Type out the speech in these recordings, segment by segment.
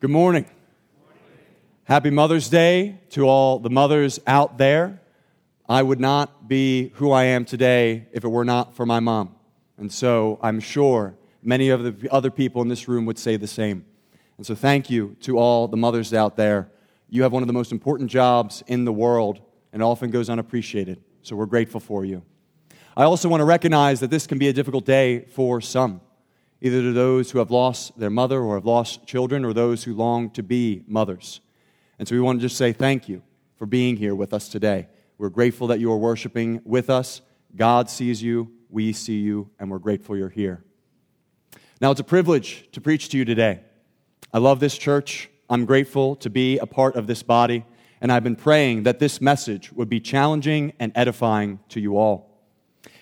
Good morning. Happy Mother's Day to all the mothers out there. I would not be who I am today if it were not for my mom. And so I'm sure many of the other people in this room would say the same. And so thank you to all the mothers out there. You have one of the most important jobs in the world and often goes unappreciated. So we're grateful for you. I also want to recognize that this can be a difficult day for some, either to those who have lost their mother or have lost children or those who long to be mothers. And so we want to just say thank you for being here with us today. We're grateful that you are worshiping with us. God sees you, we see you, and we're grateful you're here. Now, it's a privilege to preach to you today. I love this church. I'm grateful to be a part of this body, and I've been praying that this message would be challenging and edifying to you all.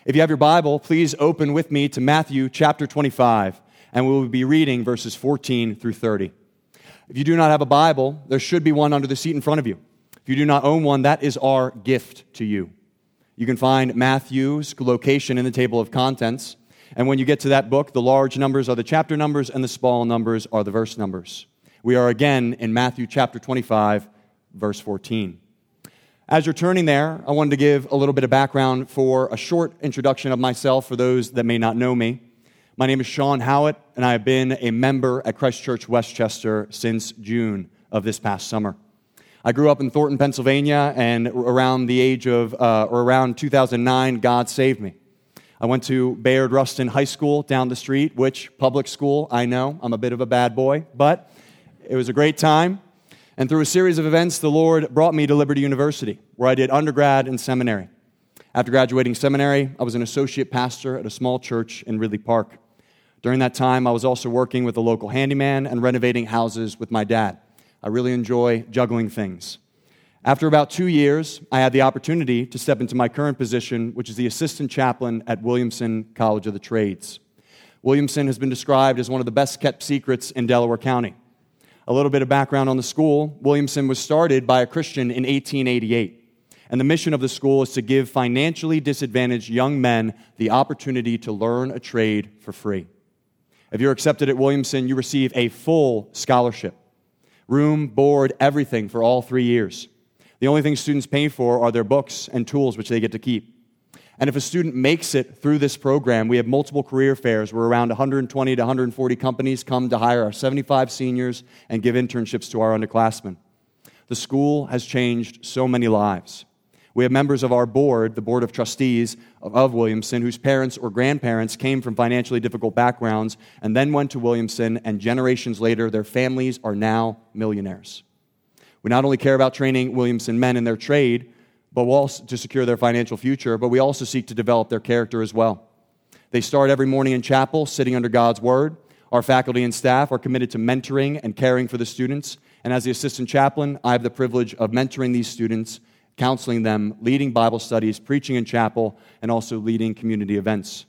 If you have your Bible, please open with me to Matthew chapter 25, and we will be reading verses 14 through 30. If you do not have a Bible, there should be one under the seat in front of you. If you do not own one, that is our gift to you. You can find Matthew's location in the table of contents. And when you get to that book, the large numbers are the chapter numbers and the small numbers are the verse numbers. We are again in Matthew chapter 25, verse 14. As you're turning there, I wanted to give a little bit of background for a short introduction of myself for those that may not know me. My name is Sean Howat, and I have been a member at Christ Church West Chester since June of this past summer. I grew up in Thornton, Pennsylvania, and around the age of, uh, or around 2009, God saved me. I went to Bayard Rustin High School down the street, which public school, I know, I'm a bit of a bad boy, but it was a great time. And through a series of events, the Lord brought me to Liberty University, where I did undergrad and seminary. After graduating seminary, I was an associate pastor at a small church in Ridley Park. During that time, I was also working with a local handyman and renovating houses with my dad. I really enjoy juggling things. After about two years, I had the opportunity to step into my current position, which is the assistant chaplain at Williamson College of the Trades. Williamson has been described as one of the best kept secrets in Delaware County. A little bit of background on the school Williamson was started by a Christian in 1888. And the mission of the school is to give financially disadvantaged young men the opportunity to learn a trade for free. If you're accepted at Williamson, you receive a full scholarship room, board, everything for all three years. The only thing students pay for are their books and tools, which they get to keep. And if a student makes it through this program, we have multiple career fairs where around 120 to 140 companies come to hire our 75 seniors and give internships to our underclassmen. The school has changed so many lives. We have members of our board, the Board of Trustees of Williamson, whose parents or grandparents came from financially difficult backgrounds and then went to Williamson, and generations later, their families are now millionaires. We not only care about training Williamson men in their trade, but we also to secure their financial future, but we also seek to develop their character as well. They start every morning in chapel, sitting under God's word. Our faculty and staff are committed to mentoring and caring for the students. And as the assistant chaplain, I have the privilege of mentoring these students counseling them, leading Bible studies, preaching in chapel, and also leading community events.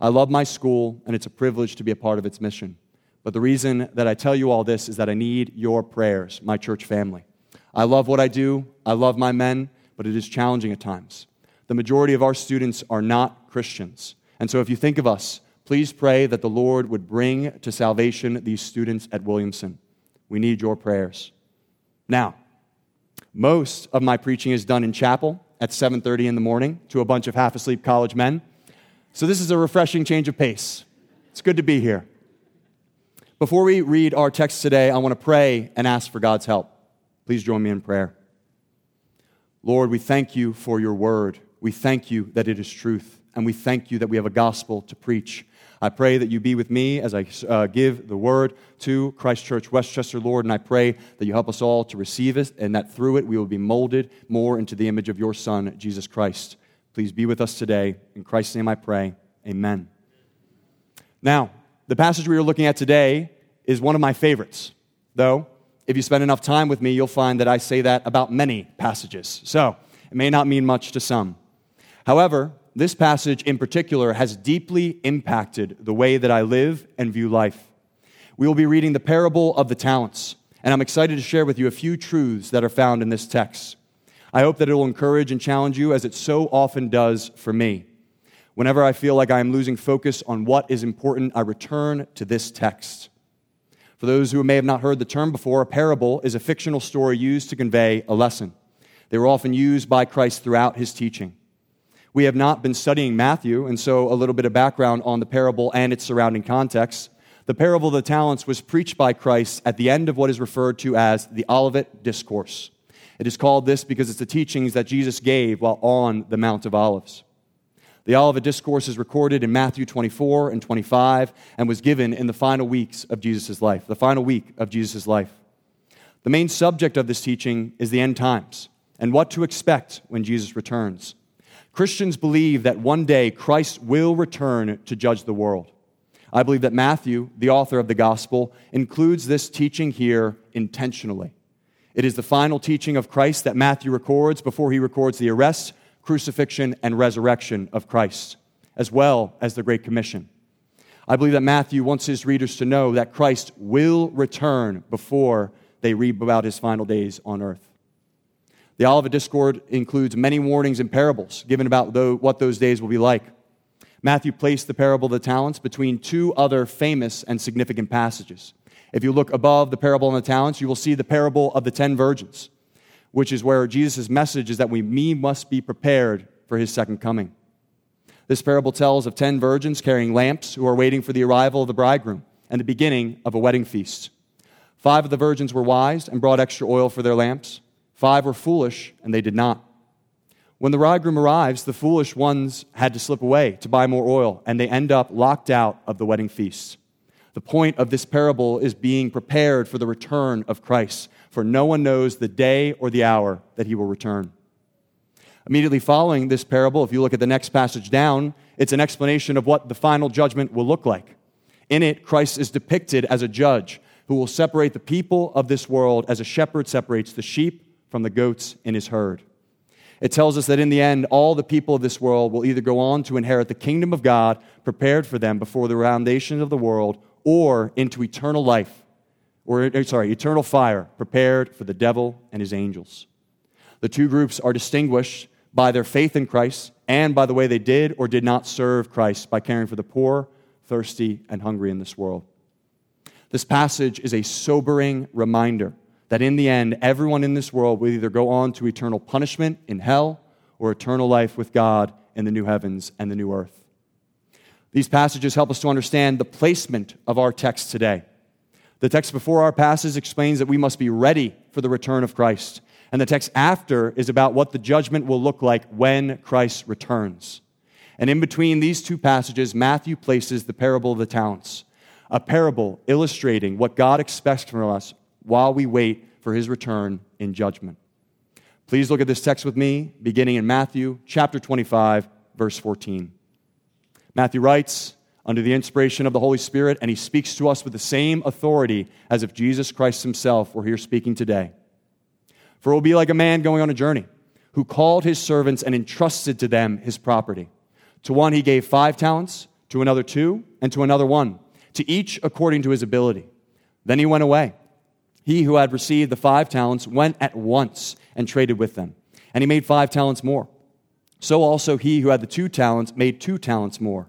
I love my school, and it's a privilege to be a part of its mission. But the reason that I tell you all this is that I need your prayers, my church family. I love what I do, I love my men, but it is challenging at times. The majority of our students are not Christians. And so if you think of us, please pray that the Lord would bring to salvation these students at Williamson. We need your prayers. Now, most of my preaching is done in chapel at 7:30 in the morning to a bunch of half asleep college men. So this is a refreshing change of pace. It's good to be here. Before we read our text today, I want to pray and ask for God's help. Please join me in prayer. Lord, we thank you for your word. We thank you that it is truth, and we thank you that we have a gospel to preach. I pray that you be with me as I uh, give the word to Christ Church West Chester, Lord, and I pray that you help us all to receive it and that through it we will be molded more into the image of your Son, Jesus Christ. Please be with us today. In Christ's name I pray. Amen. Now, the passage we are looking at today is one of my favorites, though, if you spend enough time with me, you'll find that I say that about many passages. So, it may not mean much to some. However, this passage in particular has deeply impacted the way that I live and view life. We will be reading the parable of the talents, and I'm excited to share with you a few truths that are found in this text. I hope that it will encourage and challenge you as it so often does for me. Whenever I feel like I am losing focus on what is important, I return to this text. For those who may have not heard the term before, a parable is a fictional story used to convey a lesson. They were often used by Christ throughout his teaching. We have not been studying Matthew, and so a little bit of background on the parable and its surrounding context. The parable of the talents was preached by Christ at the end of what is referred to as the Olivet Discourse. It is called this because it's the teachings that Jesus gave while on the Mount of Olives. The Olivet Discourse is recorded in Matthew 24 and 25 and was given in the final weeks of Jesus' life, the final week of Jesus' life. The main subject of this teaching is the end times and what to expect when Jesus returns. Christians believe that one day Christ will return to judge the world. I believe that Matthew, the author of the gospel, includes this teaching here intentionally. It is the final teaching of Christ that Matthew records before he records the arrest, crucifixion, and resurrection of Christ, as well as the Great Commission. I believe that Matthew wants his readers to know that Christ will return before they read about his final days on earth. The Olivet Discourse includes many warnings and parables given about what those days will be like. Matthew placed the parable of the talents between two other famous and significant passages. If you look above the parable of the talents, you will see the parable of the ten virgins which is where Jesus' message is that we must be prepared for his second coming. This parable tells of ten virgins carrying lamps who are waiting for the arrival of the bridegroom and the beginning of a wedding feast. Five of the virgins were wise and brought extra oil for their lamps. Five were foolish, and they did not. When the bridegroom arrives, the foolish ones had to slip away to buy more oil, and they end up locked out of the wedding feast. The point of this parable is being prepared for the return of Christ for no one knows the day or the hour that he will return. Immediately following this parable, if you look at the next passage down, it's an explanation of what the final judgment will look like. In it, Christ is depicted as a judge who will separate the people of this world as a shepherd separates the sheep from the goats in his herd. It tells us that in the end, all the people of this world will either go on to inherit the kingdom of God prepared for them before the foundation of the world or into eternal life or sorry, eternal fire prepared for the devil and his angels. The two groups are distinguished by their faith in Christ and by the way they did or did not serve Christ by caring for the poor, thirsty, and hungry in this world. This passage is a sobering reminder that in the end, everyone in this world will either go on to eternal punishment in hell or eternal life with God in the new heavens and the new earth. These passages help us to understand the placement of our text today. The text before our passage explains that we must be ready for the return of Christ. And the text after is about what the judgment will look like when Christ returns. And in between these two passages, Matthew places the parable of the talents, a parable illustrating what God expects from us while we wait for his return in judgment. Please look at this text with me, beginning in Matthew chapter 25, verse 14. Matthew writes, under the inspiration of the Holy Spirit, and he speaks to us with the same authority as if Jesus Christ himself were here speaking today. For it will be like a man going on a journey who called his servants and entrusted to them his property. To one he gave five talents, to another two, and to another one, to each according to his ability. Then he went away. He who had received the five talents went at once and traded with them, and he made five talents more. So also he who had the two talents made two talents more.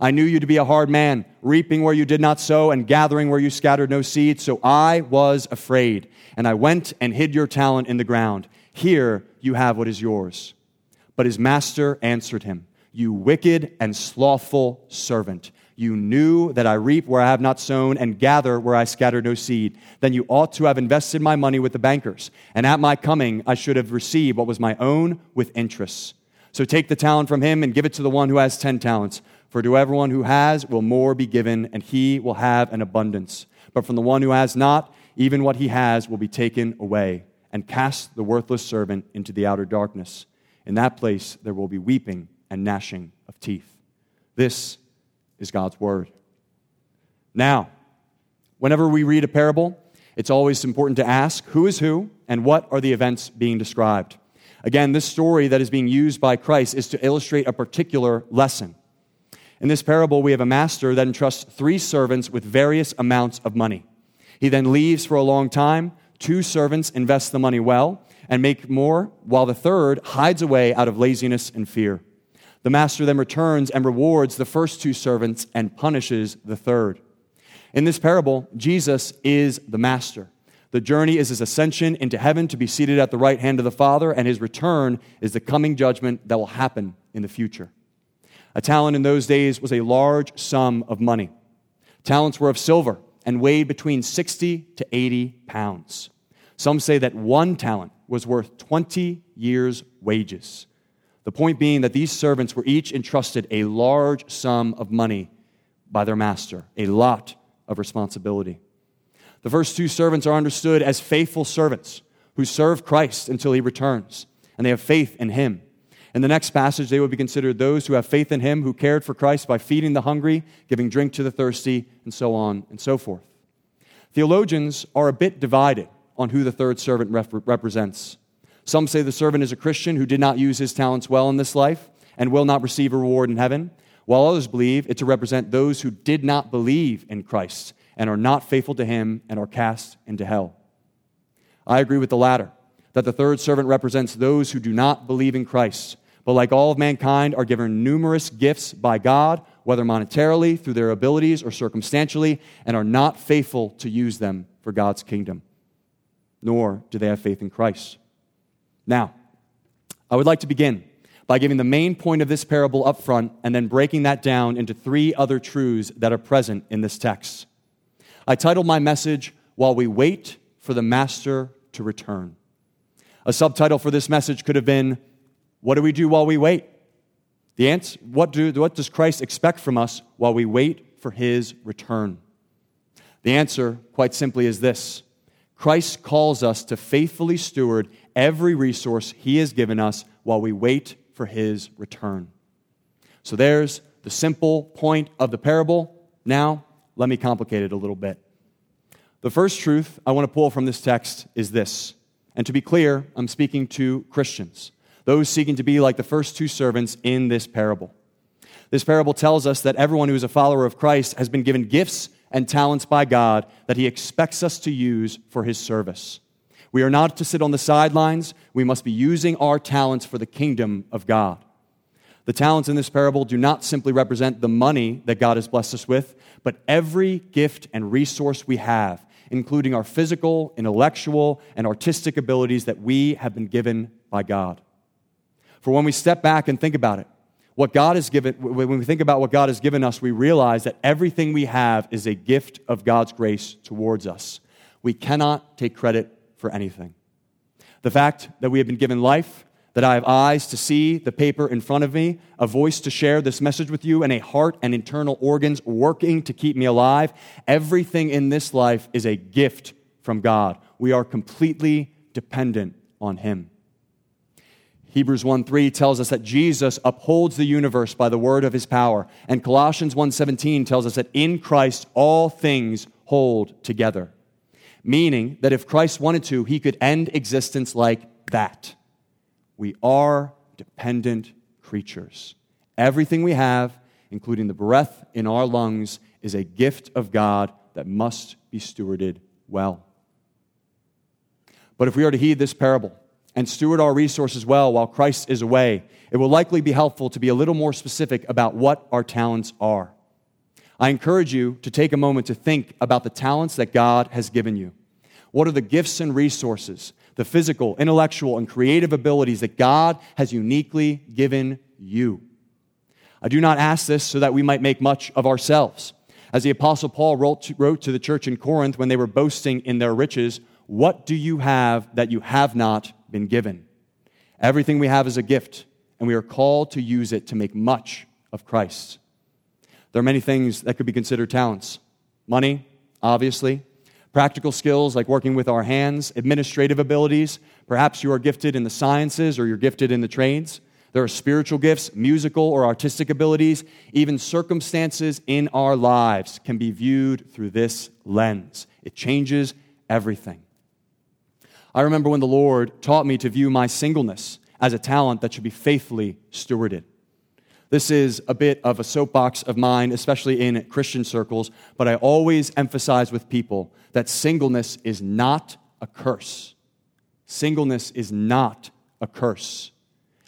I knew you to be a hard man, reaping where you did not sow and gathering where you scattered no seed. So I was afraid, and I went and hid your talent in the ground. Here you have what is yours. But his master answered him, You wicked and slothful servant. You knew that I reap where I have not sown and gather where I scatter no seed. Then you ought to have invested my money with the bankers, and at my coming I should have received what was my own with interest. So take the talent from him and give it to the one who has ten talents. For to everyone who has will more be given, and he will have an abundance. But from the one who has not, even what he has will be taken away. And cast the worthless servant into the outer darkness. In that place there will be weeping and gnashing of teeth. This is God's word. Now, whenever we read a parable, it's always important to ask who is who and what are the events being described. Again, this story that is being used by Christ is to illustrate a particular lesson. In this parable, we have a master that entrusts three servants with various amounts of money. He then leaves for a long time. Two servants invest the money well and make more, while the third hides away out of laziness and fear. The master then returns and rewards the first two servants and punishes the third. In this parable, Jesus is the master. The journey is his ascension into heaven to be seated at the right hand of the Father, and his return is the coming judgment that will happen in the future. A talent in those days was a large sum of money. Talents were of silver and weighed between 60 to 80 pounds. Some say that one talent was worth 20 years' wages. The point being that these servants were each entrusted a large sum of money by their master, a lot of responsibility. The first two servants are understood as faithful servants who serve Christ until he returns, and they have faith in him. In the next passage, they would be considered those who have faith in him, who cared for Christ by feeding the hungry, giving drink to the thirsty, and so on and so forth. Theologians are a bit divided on who the third servant rep- represents. Some say the servant is a Christian who did not use his talents well in this life and will not receive a reward in heaven while others believe it to represent those who did not believe in Christ and are not faithful to him and are cast into hell. I agree with the latter, that the third servant represents those who do not believe in Christ, but like all of mankind, are given numerous gifts by God, whether monetarily, through their abilities, or circumstantially, and are not faithful to use them for God's kingdom. Nor do they have faith in Christ. Now, I would like to begin by giving the main point of this parable up front and then breaking that down into three other truths that are present in this text. I titled my message, While We Wait for the Master to Return. A subtitle for this message could have been, What do we do while we wait? The answer, what, do, what does Christ expect from us while we wait for his return? The answer, quite simply, is this Christ calls us to faithfully steward every resource he has given us while we wait for his return. So there's the simple point of the parable. Now, let me complicate it a little bit. The first truth I want to pull from this text is this. And to be clear, I'm speaking to Christians, those seeking to be like the first two servants in this parable. This parable tells us that everyone who is a follower of Christ has been given gifts and talents by God that he expects us to use for his service. We are not to sit on the sidelines. We must be using our talents for the kingdom of God. The talents in this parable do not simply represent the money that God has blessed us with, but every gift and resource we have, including our physical, intellectual, and artistic abilities that we have been given by God. For when we step back and think about it, what God has given, when we think about what God has given us, we realize that everything we have is a gift of God's grace towards us. We cannot take credit for anything. The fact that we have been given life, that I have eyes to see the paper in front of me, a voice to share this message with you, and a heart and internal organs working to keep me alive, everything in this life is a gift from God. We are completely dependent on Him. Hebrews 1 3 tells us that Jesus upholds the universe by the word of his power. And Colossians 1:17 tells us that in Christ all things hold together meaning that if Christ wanted to, he could end existence like that. We are dependent creatures. Everything we have, including the breath in our lungs, is a gift of God that must be stewarded well. But if we are to heed this parable and steward our resources well while Christ is away, it will likely be helpful to be a little more specific about what our talents are. I encourage you to take a moment to think about the talents that God has given you. What are the gifts and resources, the physical, intellectual, and creative abilities that God has uniquely given you? I do not ask this so that we might make much of ourselves. As the Apostle Paul wrote to, wrote to the church in Corinth when they were boasting in their riches, What do you have that you have not been given? Everything we have is a gift and we are called to use it to make much of Christ. There are many things that could be considered talents money, obviously, practical skills like working with our hands, administrative abilities. Perhaps you are gifted in the sciences or you're gifted in the trades. There are spiritual gifts, musical or artistic abilities. Even circumstances in our lives can be viewed through this lens. It changes everything. I remember when the Lord taught me to view my singleness as a talent that should be faithfully stewarded. This is a bit of a soapbox of mine, especially in Christian circles, but I always emphasize with people that singleness is not a curse. Singleness is not a curse.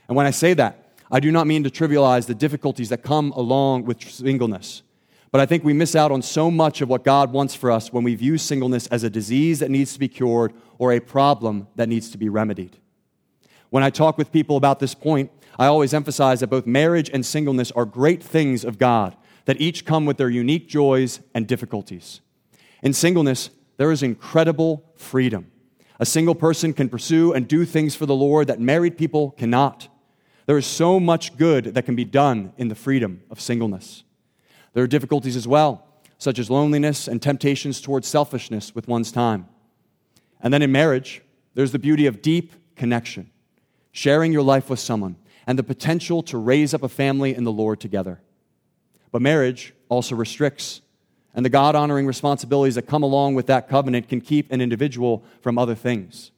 And when I say that, I do not mean to trivialize the difficulties that come along with singleness. But I think we miss out on so much of what God wants for us when we view singleness as a disease that needs to be cured or a problem that needs to be remedied. When I talk with people about this point, I always emphasize that both marriage and singleness are great things of God, that each come with their unique joys and difficulties. In singleness, there is incredible freedom. A single person can pursue and do things for the Lord that married people cannot. There is so much good that can be done in the freedom of singleness. There are difficulties as well, such as loneliness and temptations towards selfishness with one's time. And then in marriage, there's the beauty of deep connection, sharing your life with someone, and the potential to raise up a family in the Lord together. But marriage also restricts, and the God honoring responsibilities that come along with that covenant can keep an individual from other things.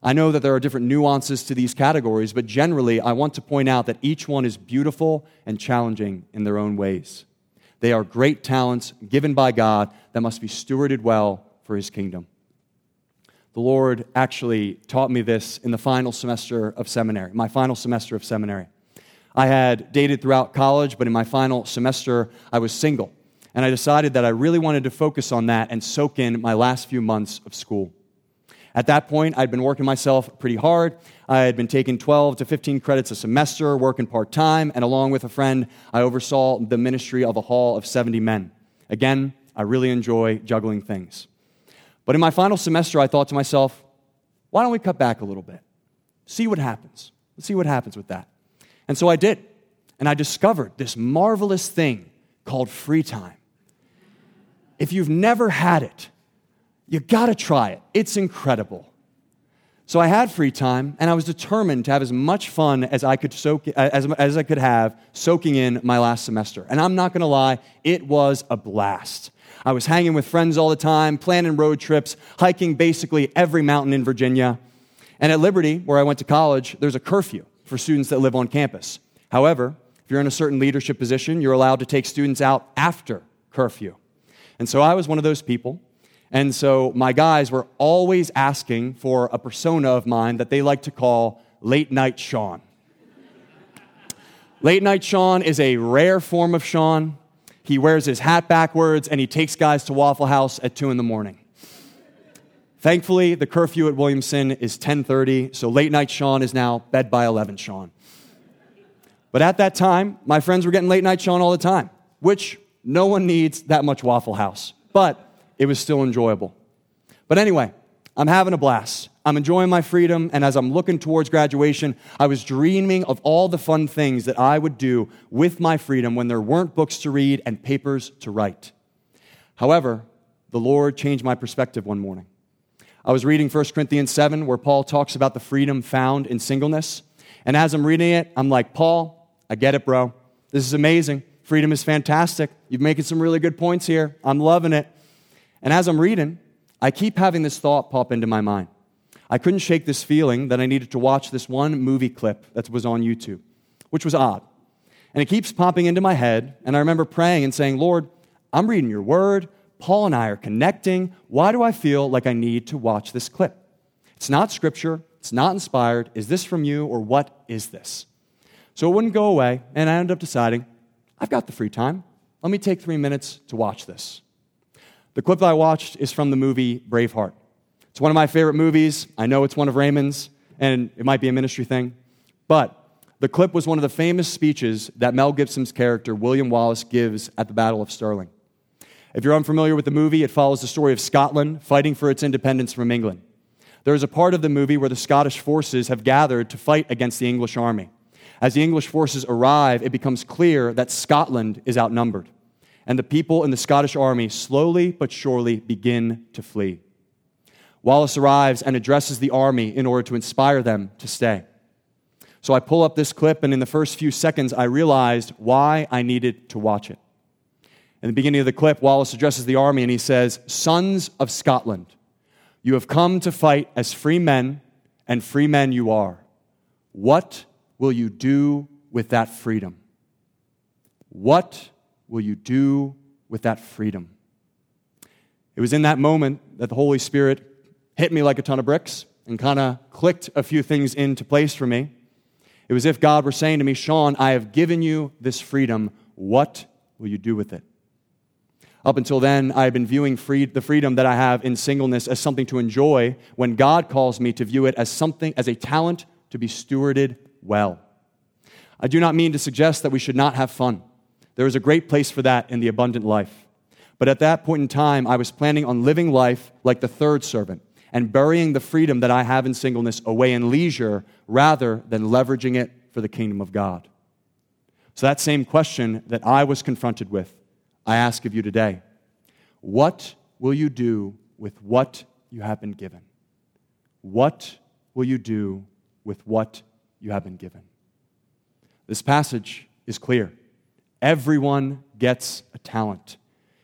I know that there are different nuances to these categories, but generally, I want to point out that each one is beautiful and challenging in their own ways. They are great talents given by God that must be stewarded well for His kingdom. The Lord actually taught me this in the final semester of seminary, my final semester of seminary. I had dated throughout college, but in my final semester, I was single. And I decided that I really wanted to focus on that and soak in my last few months of school. At that point, I'd been working myself pretty hard. I had been taking 12 to 15 credits a semester, working part time, and along with a friend, I oversaw the ministry of a hall of 70 men. Again, I really enjoy juggling things. But in my final semester, I thought to myself, why don't we cut back a little bit? See what happens. Let's see what happens with that. And so I did. And I discovered this marvelous thing called free time. If you've never had it, you gotta try it. It's incredible. So I had free time, and I was determined to have as much fun as I could soak, uh, as, as I could have soaking in my last semester. And I'm not gonna lie, it was a blast. I was hanging with friends all the time, planning road trips, hiking basically every mountain in Virginia. And at Liberty, where I went to college, there's a curfew for students that live on campus. However, if you're in a certain leadership position, you're allowed to take students out after curfew. And so I was one of those people and so my guys were always asking for a persona of mine that they like to call Late Night Sean. Late Night Sean is a rare form of Sean. He wears his hat backwards and he takes guys to Waffle House at 2 in the morning. Thankfully, the curfew at Williamson is 10:30, so late night Sean is now bed by 11 Sean. But at that time, my friends were getting late night Sean all the time, which no one needs that much Waffle House. But it was still enjoyable. But anyway, I'm having a blast. I'm enjoying my freedom, and as I'm looking towards graduation, I was dreaming of all the fun things that I would do with my freedom when there weren't books to read and papers to write. However, the Lord changed my perspective one morning. I was reading 1 Corinthians 7, where Paul talks about the freedom found in singleness. And as I'm reading it, I'm like, Paul, I get it, bro. This is amazing. Freedom is fantastic. You've making some really good points here. I'm loving it. And as I'm reading, I keep having this thought pop into my mind. I couldn't shake this feeling that I needed to watch this one movie clip that was on YouTube, which was odd. And it keeps popping into my head, and I remember praying and saying, Lord, I'm reading your word. Paul and I are connecting. Why do I feel like I need to watch this clip? It's not scripture, it's not inspired. Is this from you, or what is this? So it wouldn't go away, and I ended up deciding, I've got the free time. Let me take three minutes to watch this. The clip that I watched is from the movie Braveheart. It's one of my favorite movies. I know it's one of Raymond's, and it might be a ministry thing. But the clip was one of the famous speeches that Mel Gibson's character, William Wallace, gives at the Battle of Stirling. If you're unfamiliar with the movie, it follows the story of Scotland fighting for its independence from England. There is a part of the movie where the Scottish forces have gathered to fight against the English army. As the English forces arrive, it becomes clear that Scotland is outnumbered, and the people in the Scottish army slowly but surely begin to flee. Wallace arrives and addresses the army in order to inspire them to stay. So I pull up this clip, and in the first few seconds, I realized why I needed to watch it. In the beginning of the clip, Wallace addresses the army and he says, Sons of Scotland, you have come to fight as free men, and free men you are. What will you do with that freedom? What will you do with that freedom? It was in that moment that the Holy Spirit hit me like a ton of bricks and kind of clicked a few things into place for me. It was if God were saying to me, Sean, I have given you this freedom. What will you do with it? Up until then, I had been viewing free, the freedom that I have in singleness as something to enjoy when God calls me to view it as something, as a talent to be stewarded well. I do not mean to suggest that we should not have fun. There is a great place for that in the abundant life. But at that point in time, I was planning on living life like the third servant and burying the freedom that I have in singleness away in leisure rather than leveraging it for the kingdom of God. So, that same question that I was confronted with I ask of you today what will you do with what you have been given? What will you do with what you have been given? This passage is clear. Everyone gets a talent.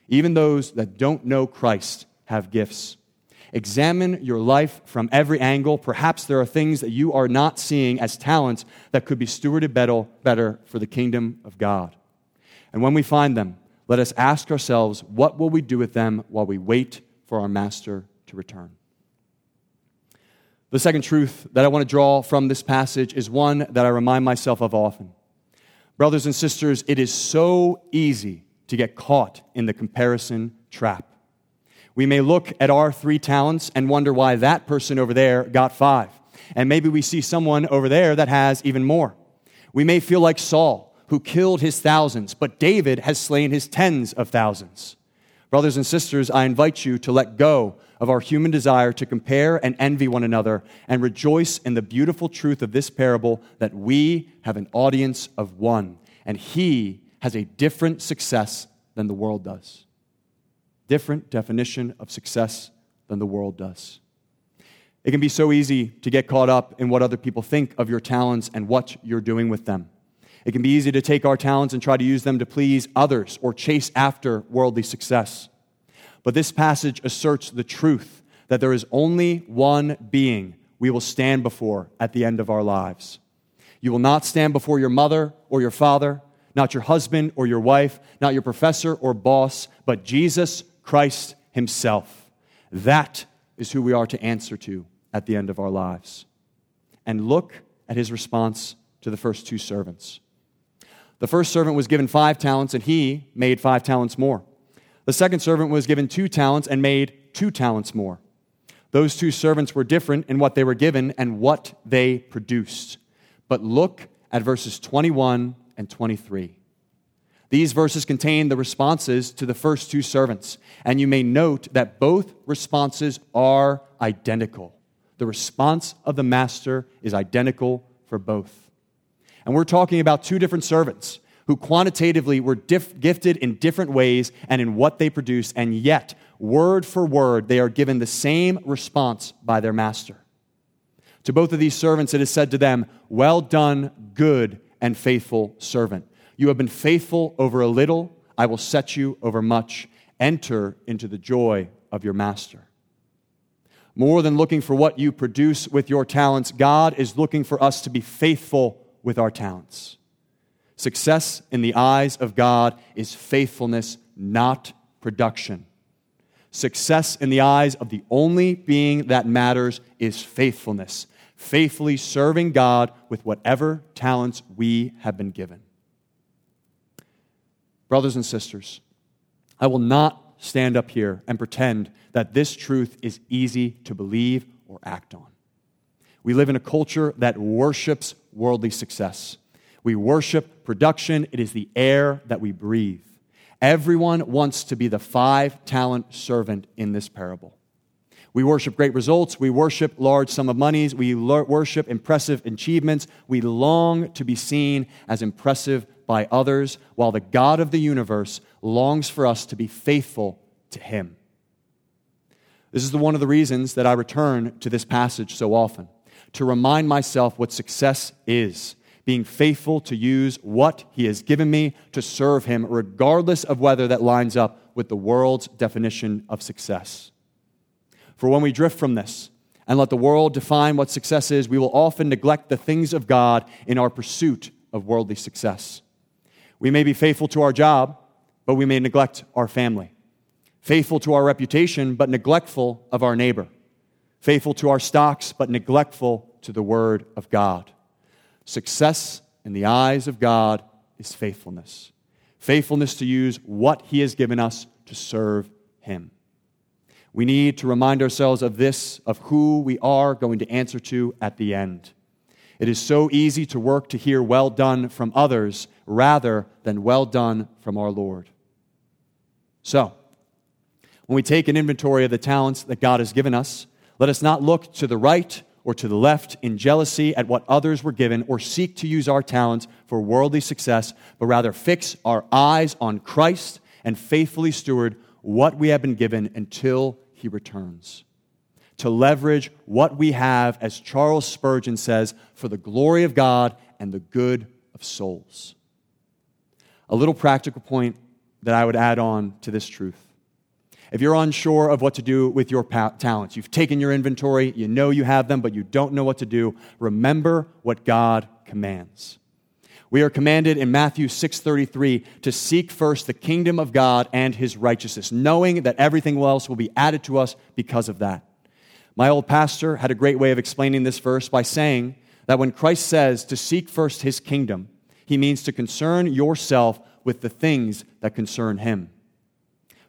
Even those that don't know Christ have gifts. Examine your life from every angle. Perhaps there are things that you are not seeing as talents that could be stewarded better for the kingdom of God. And when we find them, let us ask ourselves, what will we do with them while we wait for our master to return? The second truth that I want to draw from this passage is one that I remind myself of often. Brothers and sisters, it is so easy to get caught in the comparison trap. We may look at our three talents and wonder why that person over there got five. And maybe we see someone over there that has even more. We may feel like Saul who killed his thousands, but David has slain his tens of thousands. Brothers and sisters, I invite you to let go of our human desire to compare and envy one another and rejoice in the beautiful truth of this parable that we have an audience of one, and he has a different success than the world does. Different definition of success than the world does. It can be so easy to get caught up in what other people think of your talents and what you're doing with them. It can be easy to take our talents and try to use them to please others or chase after worldly success. But this passage asserts the truth that there is only one being we will stand before at the end of our lives. You will not stand before your mother or your father, not your husband or your wife, not your professor or boss, but Jesus Christ Himself. That is who we are to answer to at the end of our lives. And look at His response to the first two servants. The first servant was given five talents, and he made five talents more. The second servant was given two talents and made two talents more. Those two servants were different in what they were given and what they produced. But look at verses 21 and 23. These verses contain the responses to the first two servants, and you may note that both responses are identical. The response of the master is identical for both. And we're talking about two different servants who quantitatively were dif- gifted in different ways and in what they produce, and yet, word for word, they are given the same response by their master. To both of these servants, it is said to them, Well done, good and faithful servant. You have been faithful over a little, I will set you over much. Enter into the joy of your master. More than looking for what you produce with your talents, God is looking for us to be faithful with our talents. Success in the eyes of God is faithfulness, not production. Success in the eyes of the only being that matters is faithfulness, faithfully serving God with whatever talents we have been given. Brothers and sisters, I will not stand up here and pretend that this truth is easy to believe or act on. We live in a culture that worships worldly success. We worship production, it is the air that we breathe. Everyone wants to be the five talent servant in this parable. We worship great results. We worship large sum of monies. We worship impressive achievements. We long to be seen as impressive by others, while the God of the universe longs for us to be faithful to Him. This is the, one of the reasons that I return to this passage so often to remind myself what success is, being faithful to use what He has given me to serve Him, regardless of whether that lines up with the world's definition of success. For when we drift from this and let the world define what success is, we will often neglect the things of God in our pursuit of worldly success. We may be faithful to our job, but we may neglect our family. Faithful to our reputation, but neglectful of our neighbor. Faithful to our stocks, but neglectful to the word of God. Success in the eyes of God is faithfulness. Faithfulness to use what He has given us to serve Him. We need to remind ourselves of this, of who we are going to answer to at the end. It is so easy to work to hear well done from others rather than well done from our Lord. So, when we take an inventory of the talents that God has given us, let us not look to the right or to the left in jealousy at what others were given or seek to use our talents for worldly success, but rather fix our eyes on Christ and faithfully steward what we have been given until he returns. To leverage what we have, as Charles Spurgeon says, for the glory of God and the good of souls. A little practical point that I would add on to this truth. If you're unsure of what to do with your talents, you've taken your inventory, you know you have them, but you don't know what to do, remember what God commands. We are commanded in Matthew 6:33 to seek first the kingdom of God and his righteousness, knowing that everything else will be added to us because of that. My old pastor had a great way of explaining this verse by saying that when Christ says to seek first his kingdom, he means to concern yourself with the things that concern him.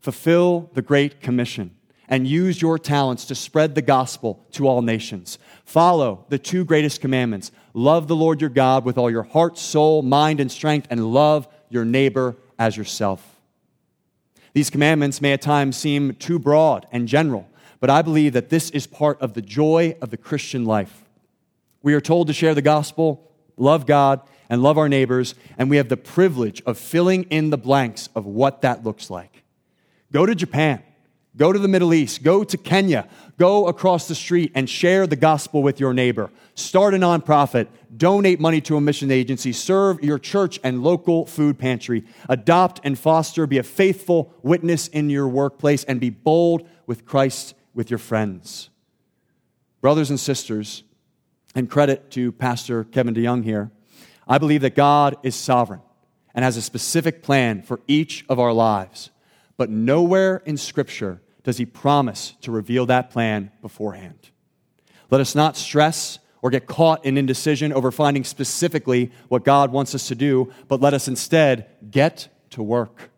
Fulfill the great commission and use your talents to spread the gospel to all nations. Follow the two greatest commandments love the Lord your God with all your heart, soul, mind, and strength, and love your neighbor as yourself. These commandments may at times seem too broad and general, but I believe that this is part of the joy of the Christian life. We are told to share the gospel, love God, and love our neighbors, and we have the privilege of filling in the blanks of what that looks like. Go to Japan. Go to the Middle East, go to Kenya, go across the street and share the gospel with your neighbor. Start a nonprofit, donate money to a mission agency, serve your church and local food pantry, adopt and foster, be a faithful witness in your workplace, and be bold with Christ with your friends. Brothers and sisters, and credit to Pastor Kevin DeYoung here, I believe that God is sovereign and has a specific plan for each of our lives. But nowhere in Scripture does he promise to reveal that plan beforehand. Let us not stress or get caught in indecision over finding specifically what God wants us to do, but let us instead get to work.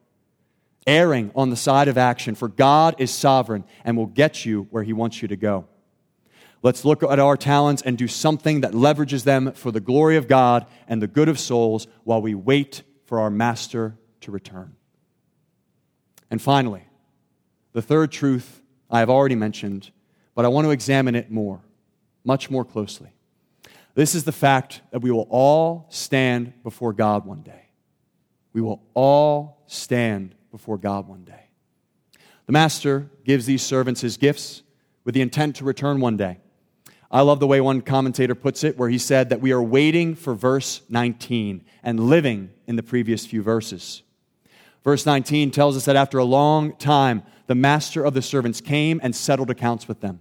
Erring on the side of action, for God is sovereign and will get you where he wants you to go. Let's look at our talents and do something that leverages them for the glory of God and the good of souls while we wait for our Master to return. And finally, the third truth I have already mentioned, but I want to examine it more, much more closely. This is the fact that we will all stand before God one day. We will all stand before God one day. The master gives these servants his gifts with the intent to return one day. I love the way one commentator puts it, where he said that we are waiting for verse 19 and living in the previous few verses. Verse 19 tells us that after a long time, the master of the servants came and settled accounts with them.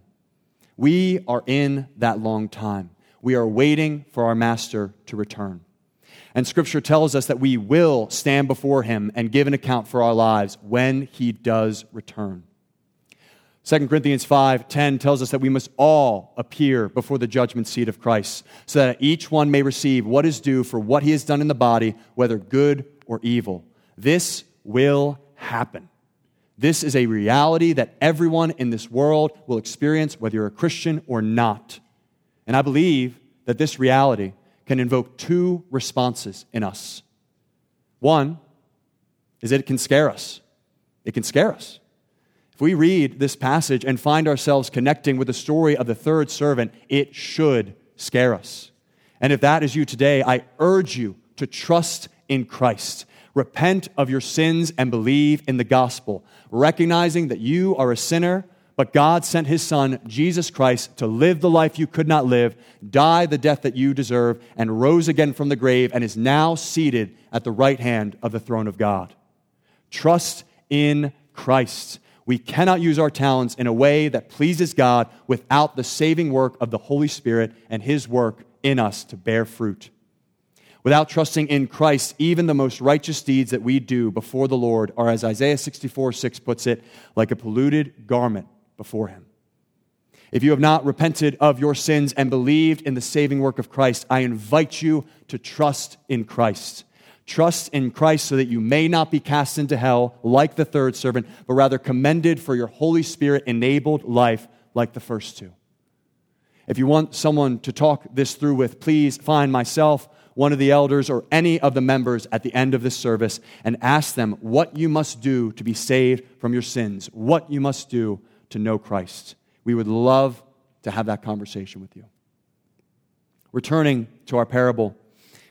We are in that long time. We are waiting for our master to return. And scripture tells us that we will stand before him and give an account for our lives when he does return. 2 Corinthians 5:10 tells us that we must all appear before the judgment seat of Christ, so that each one may receive what is due for what he has done in the body, whether good or evil. This will happen. This is a reality that everyone in this world will experience, whether you're a Christian or not. And I believe that this reality can invoke two responses in us. One is that it can scare us. It can scare us. If we read this passage and find ourselves connecting with the story of the third servant, it should scare us. And if that is you today, I urge you to trust in Christ. Repent of your sins and believe in the gospel, recognizing that you are a sinner, but God sent his son, Jesus Christ, to live the life you could not live, die the death that you deserve, and rose again from the grave, and is now seated at the right hand of the throne of God. Trust in Christ. We cannot use our talents in a way that pleases God without the saving work of the Holy Spirit and his work in us to bear fruit. Without trusting in Christ, even the most righteous deeds that we do before the Lord are, as Isaiah 64 6 puts it, like a polluted garment before him. If you have not repented of your sins and believed in the saving work of Christ, I invite you to trust in Christ. Trust in Christ so that you may not be cast into hell like the third servant, but rather commended for your Holy Spirit enabled life like the first two. If you want someone to talk this through with, please find myself, one of the elders, or any of the members at the end of this service and ask them what you must do to be saved from your sins, what you must do to know Christ. We would love to have that conversation with you. Returning to our parable,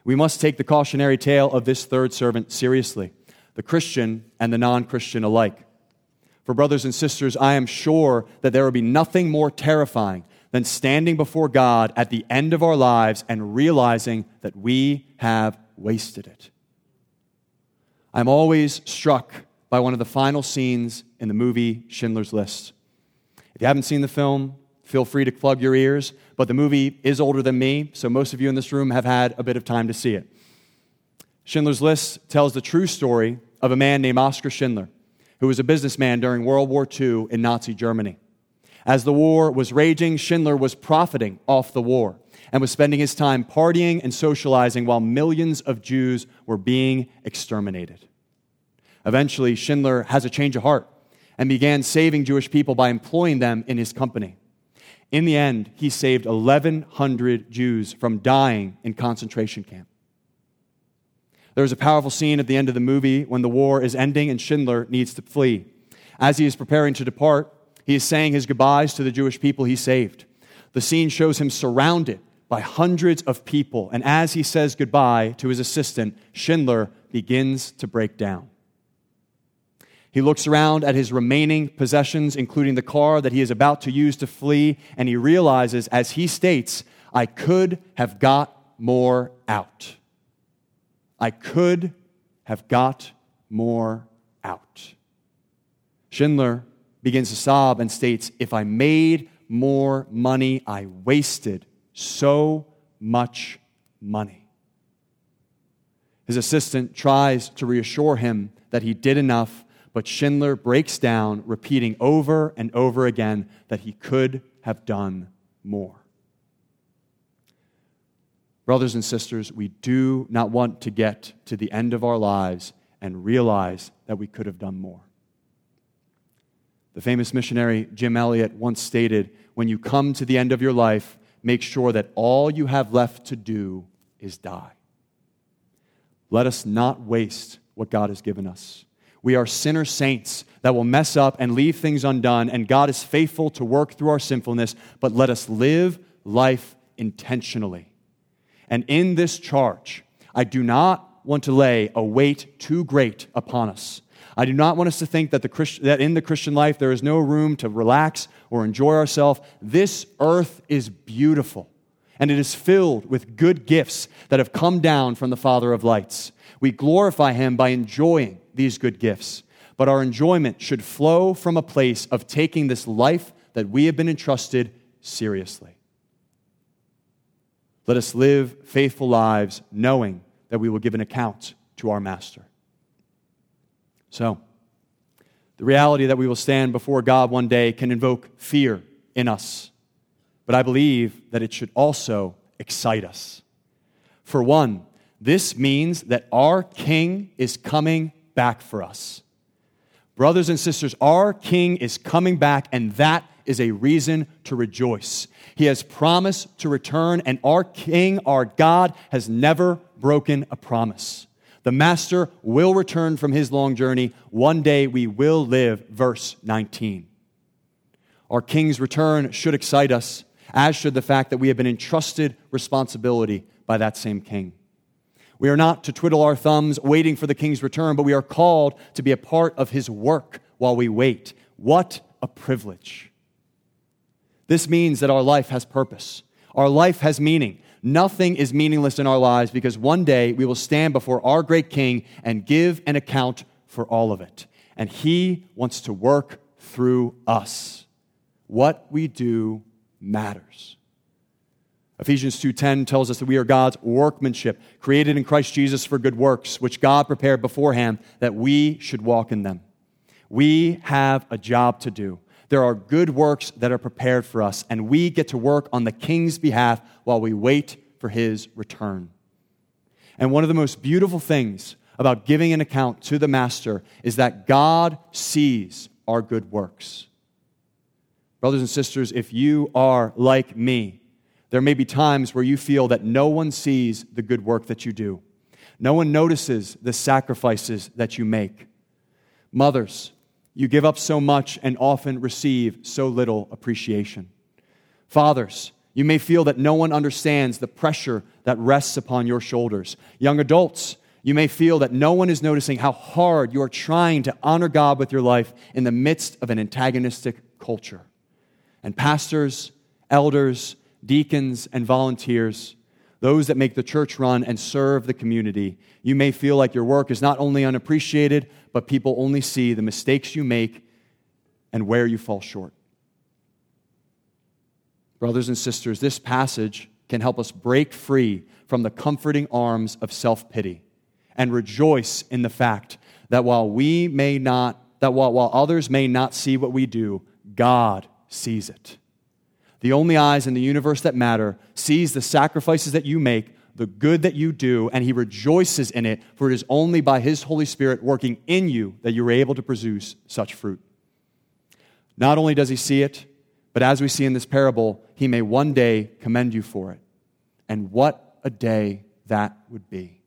we must take the cautionary tale of this third servant seriously, the Christian and the non Christian alike. For brothers and sisters, I am sure that there will be nothing more terrifying than standing before God at the end of our lives and realizing that we have wasted it. I'm always struck by one of the final scenes in the movie Schindler's List. If you haven't seen the film, feel free to plug your ears, but the movie is older than me, so most of you in this room have had a bit of time to see it. Schindler's List tells the true story of a man named Oskar Schindler, who was a businessman during World War II in Nazi Germany. As the war was raging, Schindler was profiting off the war and was spending his time partying and socializing while millions of Jews were being exterminated. Eventually, Schindler has a change of heart and began saving Jewish people by employing them in his company. In the end, he saved 1,100 Jews from dying in concentration camp. There's a powerful scene at the end of the movie when the war is ending and Schindler needs to flee. As he is preparing to depart, he is saying his goodbyes to the Jewish people he saved. The scene shows him surrounded by hundreds of people, and as he says goodbye to his assistant, Schindler begins to break down. He looks around at his remaining possessions, including the car that he is about to use to flee, and he realizes, as he states, I could have got more out. I could have got more out. Schindler begins to sob and states, If I made more money, I wasted so much money. His assistant tries to reassure him that he did enough, but Schindler breaks down, repeating over and over again that he could have done more. Brothers and sisters, we do not want to get to the end of our lives and realize that we could have done more. The famous missionary Jim Elliot once stated When you come to the end of your life, make sure that all you have left to do is die. Let us not waste what God has given us. We are sinner saints that will mess up and leave things undone, and God is faithful to work through our sinfulness, but let us live life intentionally. And in this charge, I do not want to lay a weight too great upon us. I do not want us to think that, the Christ- that in the Christian life there is no room to relax or enjoy ourselves. This earth is beautiful, and it is filled with good gifts that have come down from the Father of lights. We glorify Him by enjoying these good gifts, but our enjoyment should flow from a place of taking this life that we have been entrusted seriously. Let us live faithful lives knowing that we will give an account to our Master. So, the reality that we will stand before God one day can invoke fear in us, but I believe that it should also excite us. For one, this means that our King is coming back for us. Brothers and sisters, our King is coming back, and that is a reason to rejoice. He has promised to return, and our King, our God, has never broken a promise. The master will return from his long journey. One day we will live. Verse 19. Our king's return should excite us, as should the fact that we have been entrusted responsibility by that same king. We are not to twiddle our thumbs waiting for the king's return, but we are called to be a part of his work while we wait. What a privilege. This means that our life has purpose, our life has meaning. Nothing is meaningless in our lives because one day we will stand before our great King and give an account for all of it. And He wants to work through us. What we do matters. Ephesians 2:10 tells us that we are God's workmanship, created in Christ Jesus for good works, which God prepared beforehand that we should walk in them. We have a job to do. There are good works that are prepared for us, and we get to work on the king's behalf while we wait for his return. And one of the most beautiful things about giving an account to the master is that God sees our good works. Brothers and sisters, if you are like me, there may be times where you feel that no one sees the good work that you do. No one notices the sacrifices that you make. Mothers, you give up so much and often receive so little appreciation. Fathers, you may feel that no one understands the pressure that rests upon your shoulders. Young adults, you may feel that no one is noticing how hard you are trying to honor God with your life in the midst of an antagonistic culture. And pastors, elders, deacons, and volunteers, those that make the church run and serve the community, you may feel like your work is not only unappreciated, but people only see the mistakes you make and where you fall short. Brothers and sisters, this passage can help us break free from the comforting arms of self pity and rejoice in the fact that while we may not, that while, while others may not see what we do, God sees it. The only eyes in the universe that matter sees the sacrifices that you make the good that you do, and he rejoices in it, for it is only by his Holy Spirit working in you that you are able to produce such fruit. Not only does he see it, but as we see in this parable, he may one day commend you for it. And what a day that would be.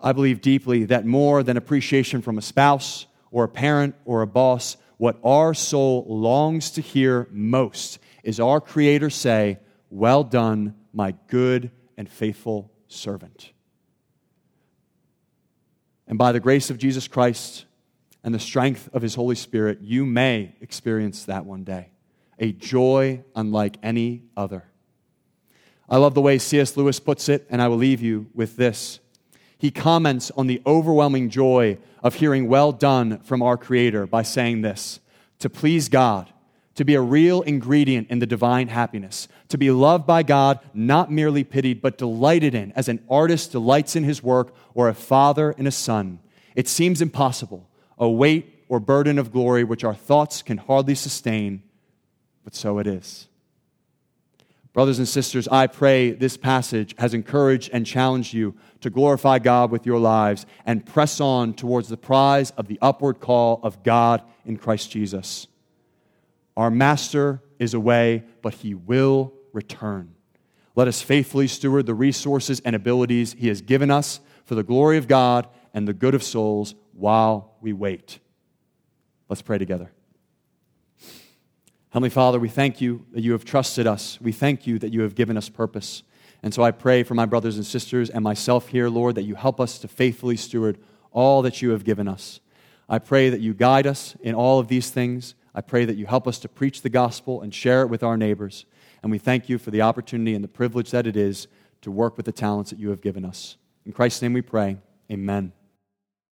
I believe deeply that more than appreciation from a spouse or a parent or a boss, what our soul longs to hear most is our Creator say, Well done, my good and faithful servant. And by the grace of Jesus Christ and the strength of his Holy Spirit, you may experience that one day. A joy unlike any other. I love the way C.S. Lewis puts it, and I will leave you with this. He comments on the overwhelming joy of hearing well done from our Creator by saying this To please God to be a real ingredient in the divine happiness, to be loved by God, not merely pitied, but delighted in, as an artist delights in his work or a father in a son. It seems impossible, a weight or burden of glory which our thoughts can hardly sustain, but so it is. Brothers and sisters, I pray this passage has encouraged and challenged you to glorify God with your lives and press on towards the prize of the upward call of God in Christ Jesus. Our master is away, but he will return. Let us faithfully steward the resources and abilities he has given us for the glory of God and the good of souls while we wait. Let's pray together. Heavenly Father, we thank you that you have trusted us. We thank you that you have given us purpose. And so I pray for my brothers and sisters and myself here, Lord, that you help us to faithfully steward all that you have given us. I pray that you guide us in all of these things. I pray that you help us to preach the gospel and share it with our neighbors. And we thank you for the opportunity and the privilege that it is to work with the talents that you have given us. In Christ's name we pray. Amen.